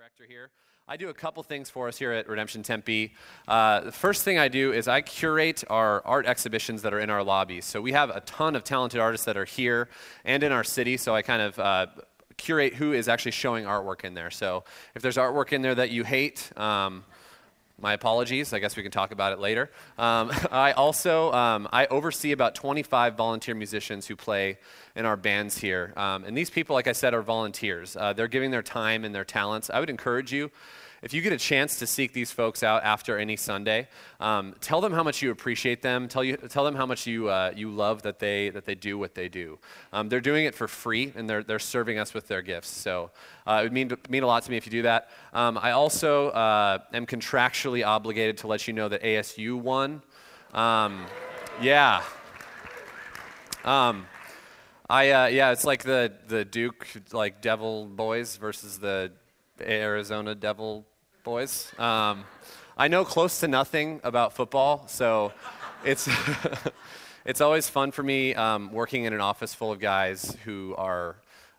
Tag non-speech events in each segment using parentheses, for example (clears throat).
director here. I do a couple things for us here at Redemption Tempe. Uh, the first thing I do is I curate our art exhibitions that are in our lobby. So we have a ton of talented artists that are here and in our city. So I kind of uh, curate who is actually showing artwork in there. So if there's artwork in there that you hate, um, my apologies. I guess we can talk about it later. Um, (laughs) I also um, I oversee about 25 volunteer musicians who play in our bands here, um, and these people, like I said, are volunteers. Uh, they're giving their time and their talents. I would encourage you if you get a chance to seek these folks out after any Sunday, um, tell them how much you appreciate them. Tell, you, tell them how much you, uh, you love that they, that they do what they do. Um, they're doing it for free, and they're, they're serving us with their gifts. So uh, it would mean, mean a lot to me if you do that. Um, I also uh, am contractually obligated to let you know that ASU won. Um, yeah. Um, I, uh, yeah, it's like the, the Duke, like Devil Boys versus the Arizona Devil boys. Um, I know close to nothing about football, so it's (laughs) it's always fun for me um, working in an office full of guys who are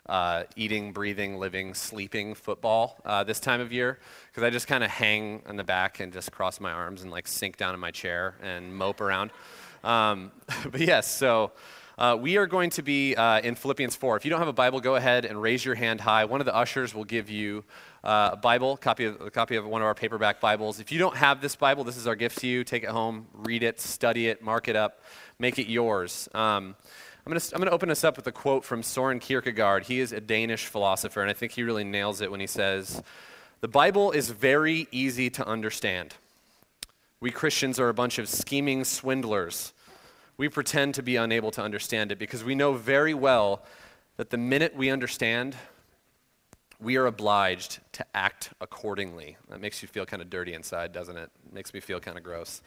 uh, eating, breathing, living, sleeping football uh, this time of year because I just kind of hang on the back and just cross my arms and like sink down in my chair and mope around. Um, (laughs) but yes, so. Uh, we are going to be uh, in Philippians 4. If you don't have a Bible, go ahead and raise your hand high. One of the ushers will give you uh, a Bible, copy of, a copy of one of our paperback Bibles. If you don't have this Bible, this is our gift to you. Take it home, read it, study it, mark it up, make it yours. Um, I'm going to open us up with a quote from Soren Kierkegaard. He is a Danish philosopher, and I think he really nails it when he says, The Bible is very easy to understand. We Christians are a bunch of scheming swindlers. We pretend to be unable to understand it because we know very well that the minute we understand, we are obliged to act accordingly. That makes you feel kind of dirty inside, doesn't it? makes me feel kind of gross.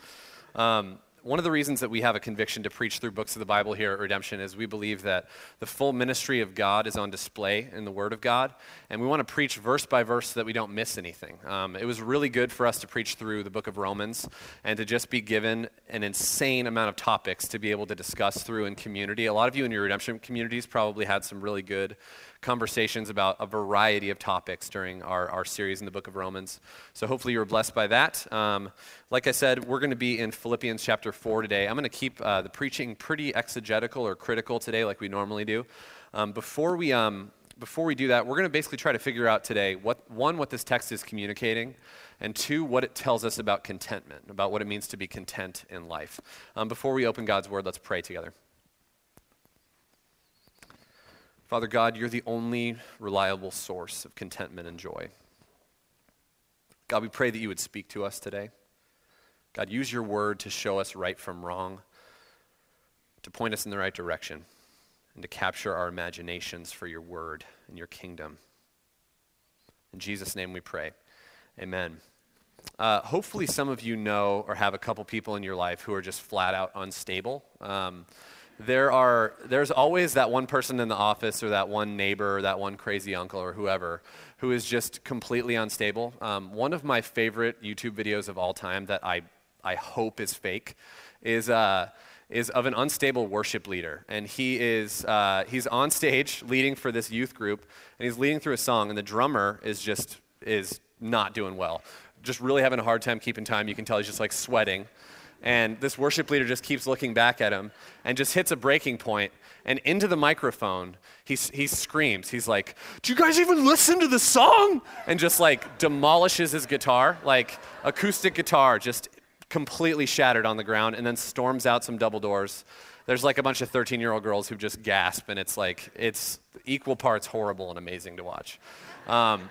Um, one of the reasons that we have a conviction to preach through books of the Bible here at Redemption is we believe that the full ministry of God is on display in the Word of God, and we want to preach verse by verse so that we don't miss anything. Um, it was really good for us to preach through the book of Romans and to just be given an insane amount of topics to be able to discuss through in community. A lot of you in your Redemption communities probably had some really good conversations about a variety of topics during our, our series in the book of Romans. So hopefully you were blessed by that. Um, like I said, we're going to be in Philippians chapter 4 today. I'm going to keep uh, the preaching pretty exegetical or critical today, like we normally do. Um, before, we, um, before we do that, we're going to basically try to figure out today, what, one, what this text is communicating, and two, what it tells us about contentment, about what it means to be content in life. Um, before we open God's word, let's pray together. Father God, you're the only reliable source of contentment and joy. God, we pray that you would speak to us today. God, use your word to show us right from wrong, to point us in the right direction, and to capture our imaginations for your word and your kingdom. In Jesus' name we pray. Amen. Uh, hopefully, some of you know or have a couple people in your life who are just flat out unstable. Um, there are there's always that one person in the office or that one neighbor or that one crazy uncle or whoever who is just completely unstable. Um, one of my favorite youtube videos of all time that i, I hope is fake is, uh, is of an unstable worship leader. And he is uh, he's on stage leading for this youth group and he's leading through a song and the drummer is just is not doing well. Just really having a hard time keeping time. You can tell he's just like sweating and this worship leader just keeps looking back at him and just hits a breaking point. And into the microphone, he, he screams. He's like, Do you guys even listen to the song? And just like demolishes his guitar, like acoustic guitar, just completely shattered on the ground, and then storms out some double doors. There's like a bunch of 13 year old girls who just gasp, and it's like, it's equal parts horrible and amazing to watch. Um,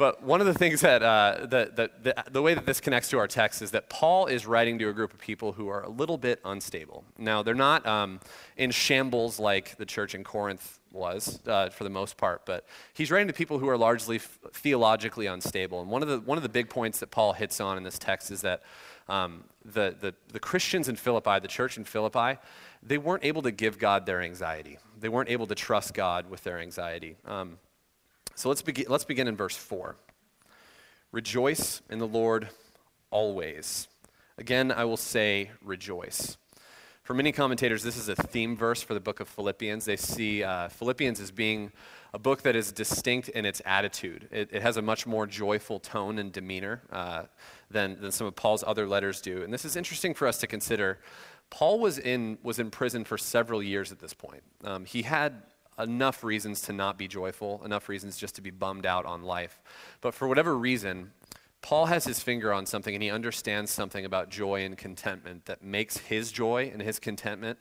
but one of the things that, uh, the, the, the, the, way that this connects to our text is that Paul is writing to a group of people who are a little bit unstable. Now, they're not um, in shambles like the church in Corinth was uh, for the most part, but he's writing to people who are largely f- theologically unstable. And one of, the, one of the big points that Paul hits on in this text is that um, the, the, the Christians in Philippi, the church in Philippi, they weren't able to give God their anxiety. They weren't able to trust God with their anxiety. Um, so let's begin, let's begin in verse 4. Rejoice in the Lord always. Again, I will say rejoice. For many commentators, this is a theme verse for the book of Philippians. They see uh, Philippians as being a book that is distinct in its attitude. It, it has a much more joyful tone and demeanor uh, than, than some of Paul's other letters do. And this is interesting for us to consider. Paul was in, was in prison for several years at this point. Um, he had enough reasons to not be joyful, enough reasons just to be bummed out on life. But for whatever reason, Paul has his finger on something and he understands something about joy and contentment that makes his joy and his contentment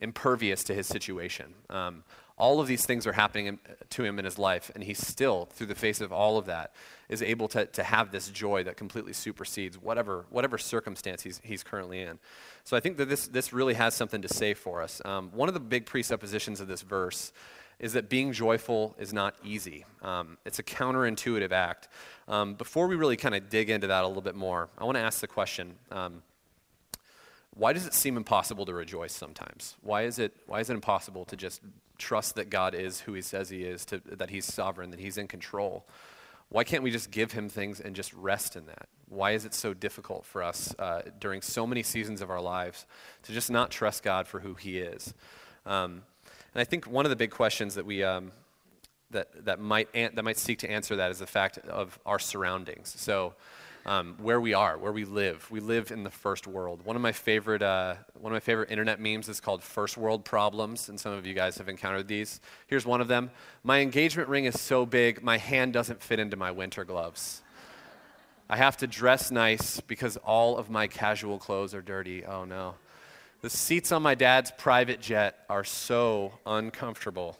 impervious to his situation. Um, all of these things are happening to him in his life, and he still, through the face of all of that, is able to, to have this joy that completely supersedes whatever, whatever circumstance he's, he's currently in. So I think that this, this really has something to say for us. Um, one of the big presuppositions of this verse is that being joyful is not easy. Um, it's a counterintuitive act. Um, before we really kind of dig into that a little bit more, I want to ask the question um, why does it seem impossible to rejoice sometimes? Why is, it, why is it impossible to just trust that God is who he says he is, to, that he's sovereign, that he's in control? Why can't we just give him things and just rest in that? Why is it so difficult for us uh, during so many seasons of our lives to just not trust God for who he is? Um, and I think one of the big questions that we um, that that might an- that might seek to answer that is the fact of our surroundings. So. Um, where we are, where we live. We live in the first world. One of my favorite, uh, one of my favorite internet memes is called "First World Problems," and some of you guys have encountered these. Here's one of them: My engagement ring is so big, my hand doesn't fit into my winter gloves. I have to dress nice because all of my casual clothes are dirty. Oh no. The seats on my dad's private jet are so uncomfortable.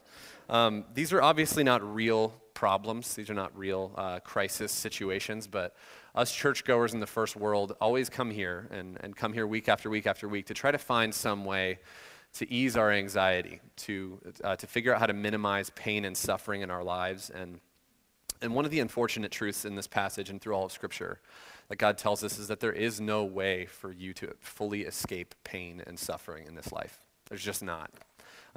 Um, these are obviously not real problems, these are not real uh, crisis situations, but us churchgoers in the first world always come here and, and come here week after week after week to try to find some way to ease our anxiety, to, uh, to figure out how to minimize pain and suffering in our lives. And, and one of the unfortunate truths in this passage and through all of Scripture that God tells us is that there is no way for you to fully escape pain and suffering in this life. There's just not.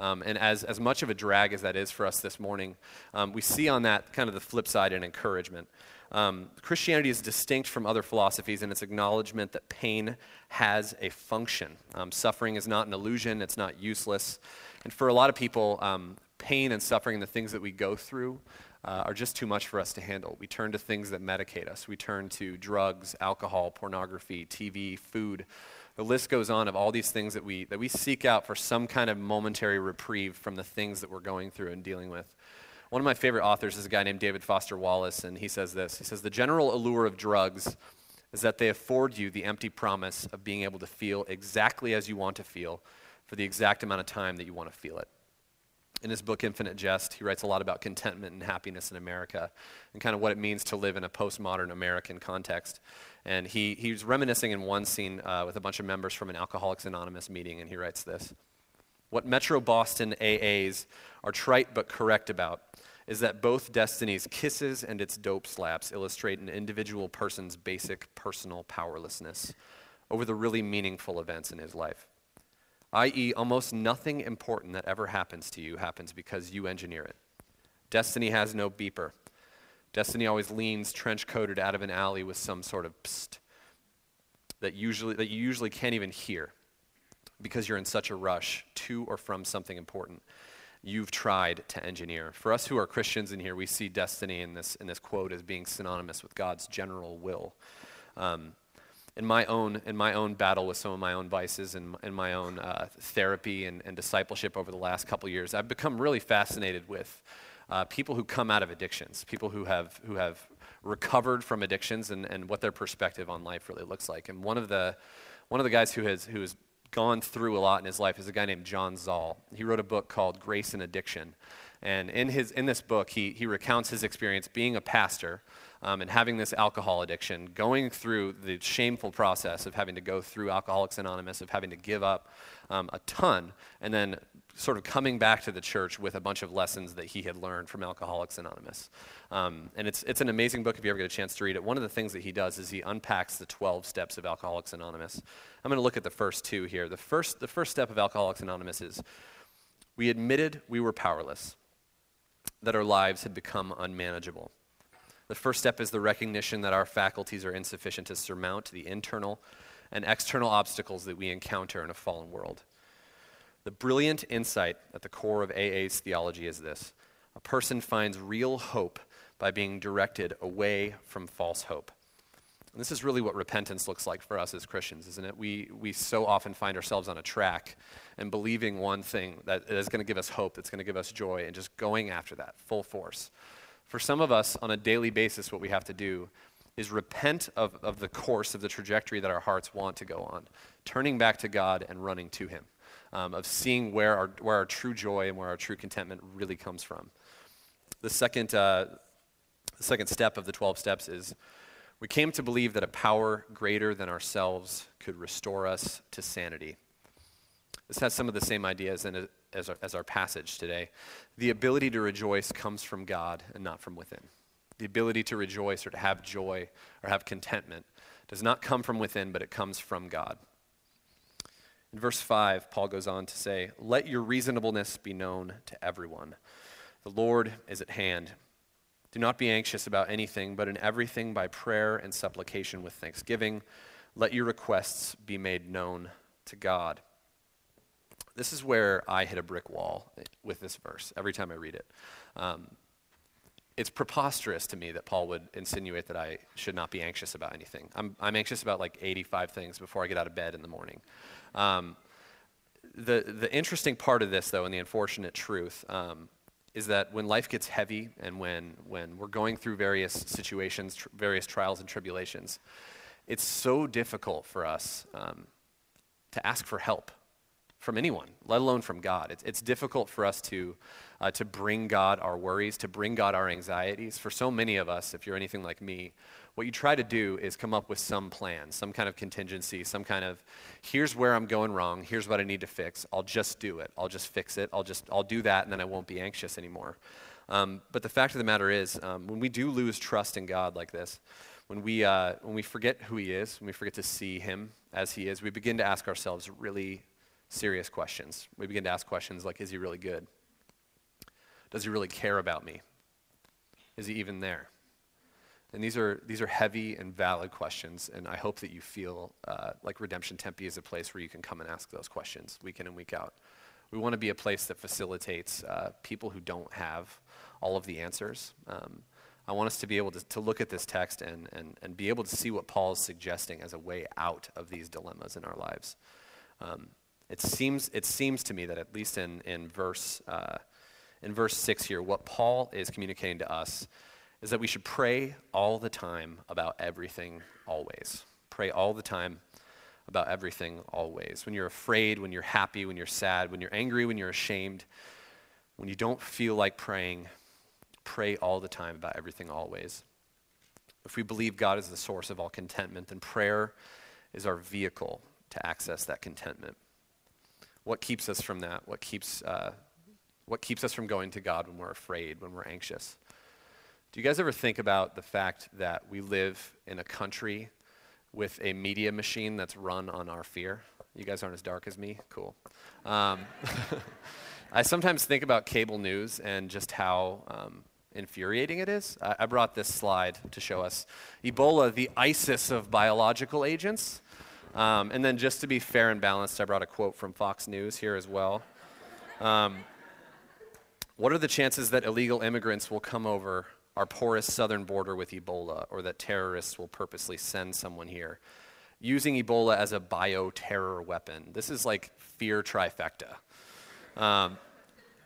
Um, and as, as much of a drag as that is for us this morning, um, we see on that kind of the flip side an encouragement. Um, Christianity is distinct from other philosophies in its acknowledgement that pain has a function. Um, suffering is not an illusion, it's not useless. And for a lot of people, um, pain and suffering and the things that we go through uh, are just too much for us to handle. We turn to things that medicate us. We turn to drugs, alcohol, pornography, TV, food. The list goes on of all these things that we, that we seek out for some kind of momentary reprieve from the things that we're going through and dealing with. One of my favorite authors is a guy named David Foster Wallace, and he says this He says, The general allure of drugs is that they afford you the empty promise of being able to feel exactly as you want to feel for the exact amount of time that you want to feel it in his book Infinite Jest, he writes a lot about contentment and happiness in America and kind of what it means to live in a postmodern American context. And he, he's reminiscing in one scene uh, with a bunch of members from an Alcoholics Anonymous meeting, and he writes this What Metro Boston AAs are trite but correct about is that both Destiny's kisses and its dope slaps illustrate an individual person's basic personal powerlessness over the really meaningful events in his life i.e., almost nothing important that ever happens to you happens because you engineer it. Destiny has no beeper. Destiny always leans trench coated out of an alley with some sort of psst that, usually, that you usually can't even hear because you're in such a rush to or from something important you've tried to engineer. For us who are Christians in here, we see destiny in this, in this quote as being synonymous with God's general will. Um, in my own in my own battle with some of my own vices and in my own uh, therapy and, and, discipleship over the last couple years, I've become really fascinated with uh, people who come out of addictions, people who have who have recovered from addictions, and, and what their perspective on life really looks like. And one of the one of the guys who has who has gone through a lot in his life is a guy named John Zahl. He wrote a book called Grace in Addiction, and in his in this book, he he recounts his experience being a pastor um, and having this alcohol addiction, going through the shameful process of having to go through Alcoholics Anonymous, of having to give up um, a ton, and then sort of coming back to the church with a bunch of lessons that he had learned from Alcoholics Anonymous. Um, and it's, it's an amazing book if you ever get a chance to read it. One of the things that he does is he unpacks the 12 steps of Alcoholics Anonymous. I'm going to look at the first two here. The first, the first step of Alcoholics Anonymous is we admitted we were powerless, that our lives had become unmanageable. The first step is the recognition that our faculties are insufficient to surmount the internal and external obstacles that we encounter in a fallen world. The brilliant insight at the core of AA's theology is this a person finds real hope by being directed away from false hope. And this is really what repentance looks like for us as Christians, isn't it? We, we so often find ourselves on a track and believing one thing that is going to give us hope, that's going to give us joy, and just going after that full force. For some of us, on a daily basis, what we have to do is repent of, of the course of the trajectory that our hearts want to go on, turning back to God and running to Him, um, of seeing where our, where our true joy and where our true contentment really comes from. The second, uh, the second step of the 12 steps is we came to believe that a power greater than ourselves could restore us to sanity. This has some of the same ideas in as our, as our passage today. The ability to rejoice comes from God and not from within. The ability to rejoice or to have joy or have contentment does not come from within, but it comes from God. In verse 5, Paul goes on to say, Let your reasonableness be known to everyone. The Lord is at hand. Do not be anxious about anything, but in everything by prayer and supplication with thanksgiving, let your requests be made known to God. This is where I hit a brick wall with this verse every time I read it. Um, it's preposterous to me that Paul would insinuate that I should not be anxious about anything. I'm, I'm anxious about like 85 things before I get out of bed in the morning. Um, the, the interesting part of this, though, and the unfortunate truth, um, is that when life gets heavy and when, when we're going through various situations, tr- various trials and tribulations, it's so difficult for us um, to ask for help from anyone, let alone from God. It's, it's difficult for us to, uh, to bring God our worries, to bring God our anxieties. For so many of us, if you're anything like me, what you try to do is come up with some plan, some kind of contingency, some kind of here's where I'm going wrong, here's what I need to fix. I'll just do it. I'll just fix it. I'll just I'll do that, and then I won't be anxious anymore. Um, but the fact of the matter is, um, when we do lose trust in God like this, when we uh, when we forget who He is, when we forget to see Him as He is, we begin to ask ourselves really serious questions. We begin to ask questions like, Is he really good? Does he really care about me? Is he even there? And these are, these are heavy and valid questions, and I hope that you feel uh, like Redemption Tempe is a place where you can come and ask those questions week in and week out. We want to be a place that facilitates uh, people who don't have all of the answers. Um, I want us to be able to, to look at this text and, and, and be able to see what Paul is suggesting as a way out of these dilemmas in our lives. Um, it seems, it seems to me that at least in, in, verse, uh, in verse 6 here, what Paul is communicating to us is that we should pray all the time about everything always. Pray all the time about everything always. When you're afraid, when you're happy, when you're sad, when you're angry, when you're ashamed, when you don't feel like praying, pray all the time about everything always. If we believe God is the source of all contentment, then prayer is our vehicle to access that contentment. What keeps us from that? What keeps, uh, what keeps us from going to God when we're afraid, when we're anxious? Do you guys ever think about the fact that we live in a country with a media machine that's run on our fear? You guys aren't as dark as me? Cool. Um, (laughs) I sometimes think about cable news and just how um, infuriating it is. I, I brought this slide to show us Ebola, the ISIS of biological agents. Um, and then, just to be fair and balanced, I brought a quote from Fox News here as well. Um, what are the chances that illegal immigrants will come over our porous southern border with Ebola, or that terrorists will purposely send someone here? Using Ebola as a bioterror weapon. This is like fear trifecta. Um,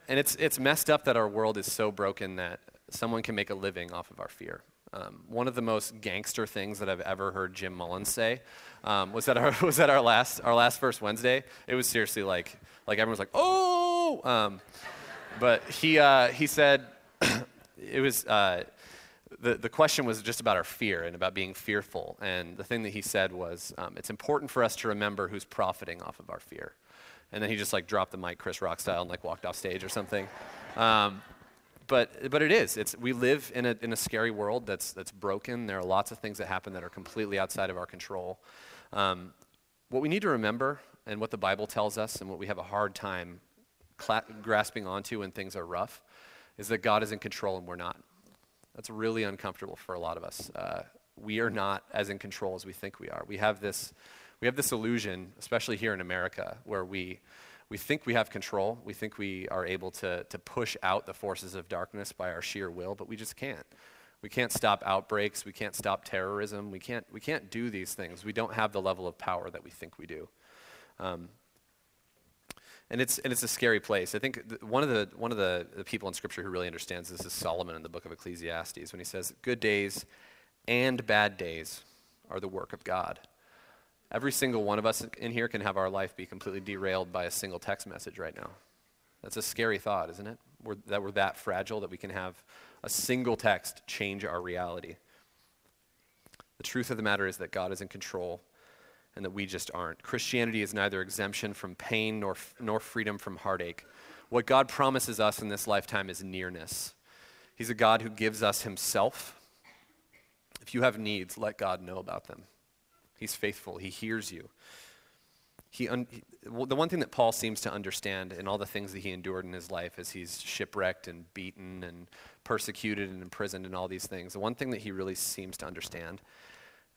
and it's, it's messed up that our world is so broken that someone can make a living off of our fear. Um, one of the most gangster things that I've ever heard Jim Mullins say um, was that our (laughs) was that our last our last first Wednesday. It was seriously like like everyone was like oh, um, but he uh, he said (clears throat) it was. Uh, the, the question was just about our fear and about being fearful. And the thing that he said was, um, it's important for us to remember who's profiting off of our fear. And then he just like dropped the mic, Chris Rock style, and like walked off stage or something. Um, but, but it is. It's, we live in a, in a scary world that's, that's broken. There are lots of things that happen that are completely outside of our control. Um, what we need to remember, and what the Bible tells us, and what we have a hard time cla- grasping onto when things are rough, is that God is in control and we're not. That's really uncomfortable for a lot of us. Uh, we are not as in control as we think we are. We have this, we have this illusion, especially here in America, where we, we think we have control. We think we are able to, to push out the forces of darkness by our sheer will, but we just can't. We can't stop outbreaks. We can't stop terrorism. We can't, we can't do these things. We don't have the level of power that we think we do. Um, and it's, and it's a scary place. I think th- one of, the, one of the, the people in Scripture who really understands this is Solomon in the book of Ecclesiastes when he says, Good days and bad days are the work of God. Every single one of us in here can have our life be completely derailed by a single text message right now. That's a scary thought, isn't it? We're, that we're that fragile that we can have a single text change our reality. The truth of the matter is that God is in control and that we just aren't. Christianity is neither exemption from pain nor, nor freedom from heartache. What God promises us in this lifetime is nearness. He's a God who gives us Himself. If you have needs, let God know about them. He's faithful, He hears you. He, un- he, the one thing that Paul seems to understand in all the things that he endured in his life as he's shipwrecked and beaten and persecuted and imprisoned and all these things, the one thing that he really seems to understand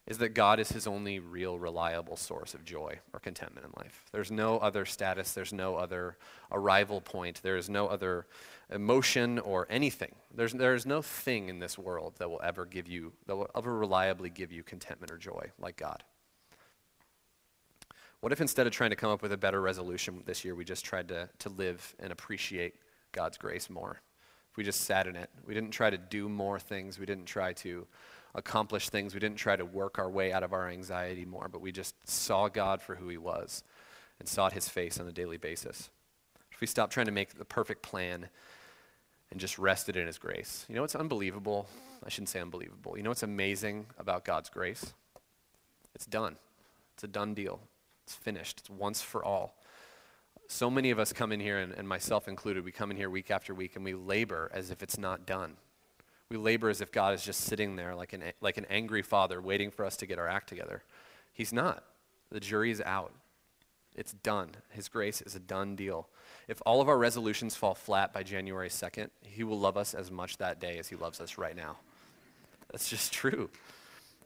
is that God is his only real reliable source of joy or contentment in life. There's no other status, there's no other arrival point, there is no other emotion or anything. There's, there's no thing in this world that will ever give you, that will ever reliably give you contentment or joy like God. What if instead of trying to come up with a better resolution this year, we just tried to, to live and appreciate God's grace more? If we just sat in it, we didn't try to do more things, we didn't try to accomplish things, we didn't try to work our way out of our anxiety more, but we just saw God for who He was and sought His face on a daily basis. If we stopped trying to make the perfect plan and just rested in His grace. You know what's unbelievable? I shouldn't say unbelievable. You know what's amazing about God's grace? It's done, it's a done deal. It's finished. It's once for all. So many of us come in here, and, and myself included, we come in here week after week and we labor as if it's not done. We labor as if God is just sitting there like an, like an angry father waiting for us to get our act together. He's not. The jury is out. It's done. His grace is a done deal. If all of our resolutions fall flat by January 2nd, He will love us as much that day as He loves us right now. That's just true.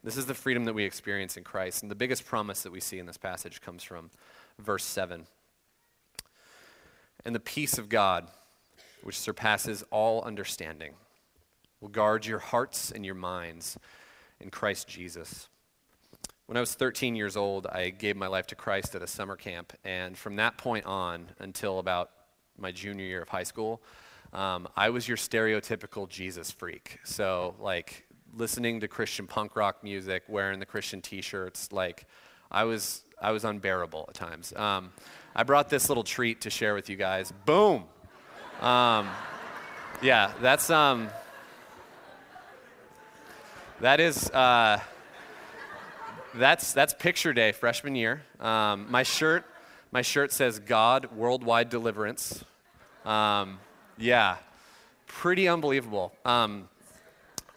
This is the freedom that we experience in Christ. And the biggest promise that we see in this passage comes from verse 7. And the peace of God, which surpasses all understanding, will guard your hearts and your minds in Christ Jesus. When I was 13 years old, I gave my life to Christ at a summer camp. And from that point on until about my junior year of high school, um, I was your stereotypical Jesus freak. So, like, listening to Christian punk rock music, wearing the Christian T-shirts. Like, I was I was unbearable at times. Um, I brought this little treat to share with you guys. Boom. Um, yeah, that's um, that is uh, that's that's picture day freshman year. Um, my shirt my shirt says God Worldwide Deliverance. Um, yeah, pretty unbelievable. Um,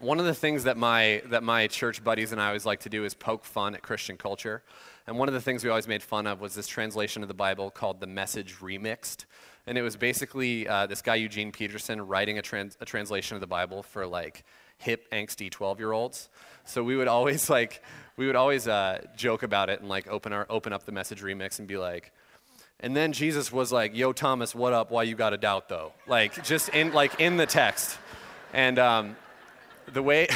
one of the things that my, that my church buddies and I always like to do is poke fun at Christian culture. And one of the things we always made fun of was this translation of the Bible called the Message Remixed. And it was basically uh, this guy, Eugene Peterson, writing a, trans- a translation of the Bible for like hip, angsty 12 year olds. So we would always (laughs) like, we would always uh, joke about it and like open, our, open up the Message Remix and be like, and then Jesus was like, "Yo, Thomas, what up? Why you got a doubt though?" Like just in like in the text, and um, the way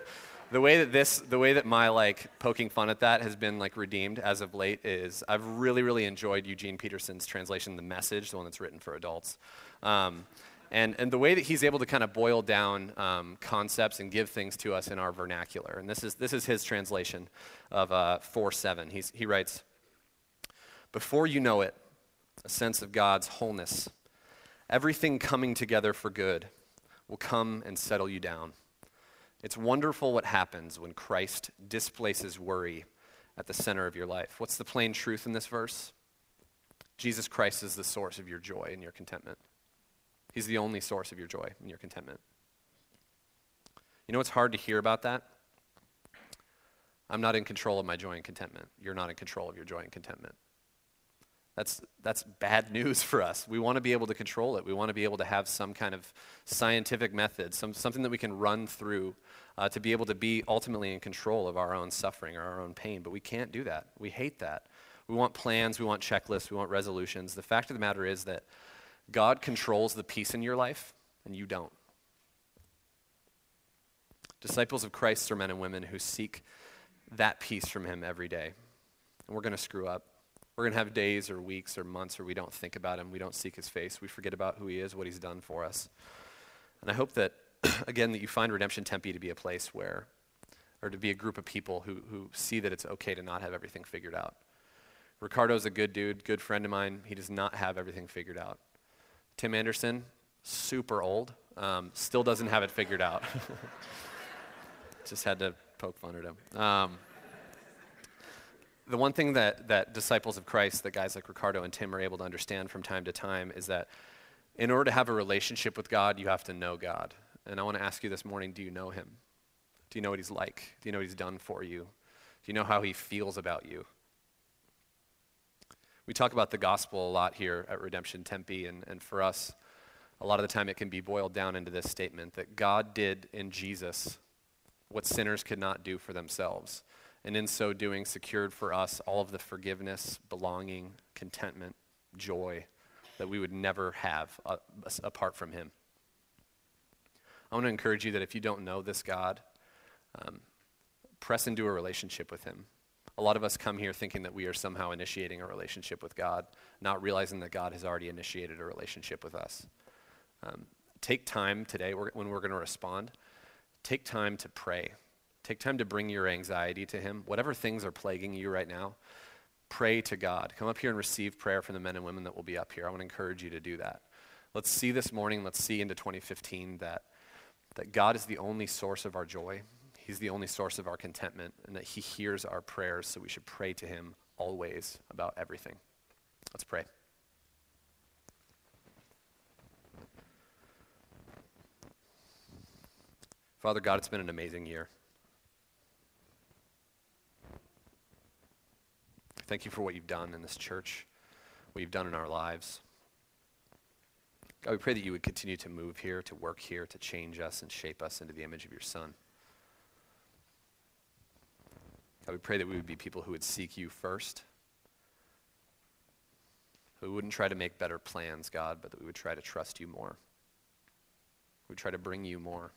(laughs) the way that this the way that my like poking fun at that has been like redeemed as of late is I've really really enjoyed Eugene Peterson's translation, the message, the one that's written for adults. Um, and, and the way that he's able to kind of boil down um, concepts and give things to us in our vernacular. And this is, this is his translation of uh, 4 7. He's, he writes, Before you know it, a sense of God's wholeness, everything coming together for good will come and settle you down. It's wonderful what happens when Christ displaces worry at the center of your life. What's the plain truth in this verse? Jesus Christ is the source of your joy and your contentment. He's the only source of your joy and your contentment. You know what's hard to hear about that? I'm not in control of my joy and contentment. You're not in control of your joy and contentment. That's, that's bad news for us. We want to be able to control it. We want to be able to have some kind of scientific method, some, something that we can run through uh, to be able to be ultimately in control of our own suffering or our own pain. But we can't do that. We hate that. We want plans, we want checklists, we want resolutions. The fact of the matter is that God controls the peace in your life, and you don't. Disciples of Christ are men and women who seek that peace from Him every day. And we're going to screw up. We're going to have days or weeks or months where we don't think about Him, we don't seek His face, we forget about who He is, what He's done for us. And I hope that, (clears throat) again, that you find Redemption Tempe to be a place where, or to be a group of people who, who see that it's okay to not have everything figured out. Ricardo's a good dude, good friend of mine. He does not have everything figured out. Tim Anderson, super old, um, still doesn't have it figured out. (laughs) Just had to poke fun at him. Um, the one thing that, that disciples of Christ, that guys like Ricardo and Tim are able to understand from time to time, is that in order to have a relationship with God, you have to know God. And I want to ask you this morning do you know Him? Do you know what He's like? Do you know what He's done for you? Do you know how He feels about you? We talk about the gospel a lot here at Redemption Tempe, and, and for us, a lot of the time it can be boiled down into this statement that God did in Jesus what sinners could not do for themselves, and in so doing, secured for us all of the forgiveness, belonging, contentment, joy that we would never have uh, apart from Him. I want to encourage you that if you don't know this God, um, press into a relationship with Him. A lot of us come here thinking that we are somehow initiating a relationship with God, not realizing that God has already initiated a relationship with us. Um, take time today when we're going to respond. Take time to pray. Take time to bring your anxiety to Him. Whatever things are plaguing you right now, pray to God. Come up here and receive prayer from the men and women that will be up here. I want to encourage you to do that. Let's see this morning, let's see into 2015 that, that God is the only source of our joy. He's the only source of our contentment, and that He hears our prayers, so we should pray to Him always about everything. Let's pray. Father God, it's been an amazing year. Thank you for what you've done in this church, what you've done in our lives. God, we pray that you would continue to move here, to work here, to change us and shape us into the image of your Son. God, we pray that we would be people who would seek you first, who wouldn't try to make better plans, God, but that we would try to trust you more. We would try to bring you more.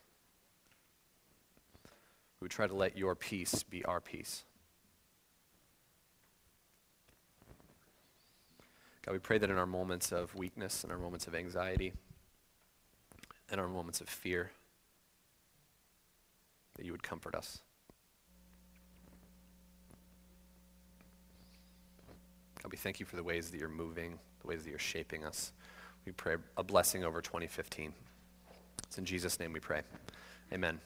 We would try to let your peace be our peace. God, we pray that in our moments of weakness, in our moments of anxiety, in our moments of fear, that you would comfort us. God, we thank you for the ways that you're moving, the ways that you're shaping us. We pray a blessing over 2015. It's in Jesus' name we pray. Amen.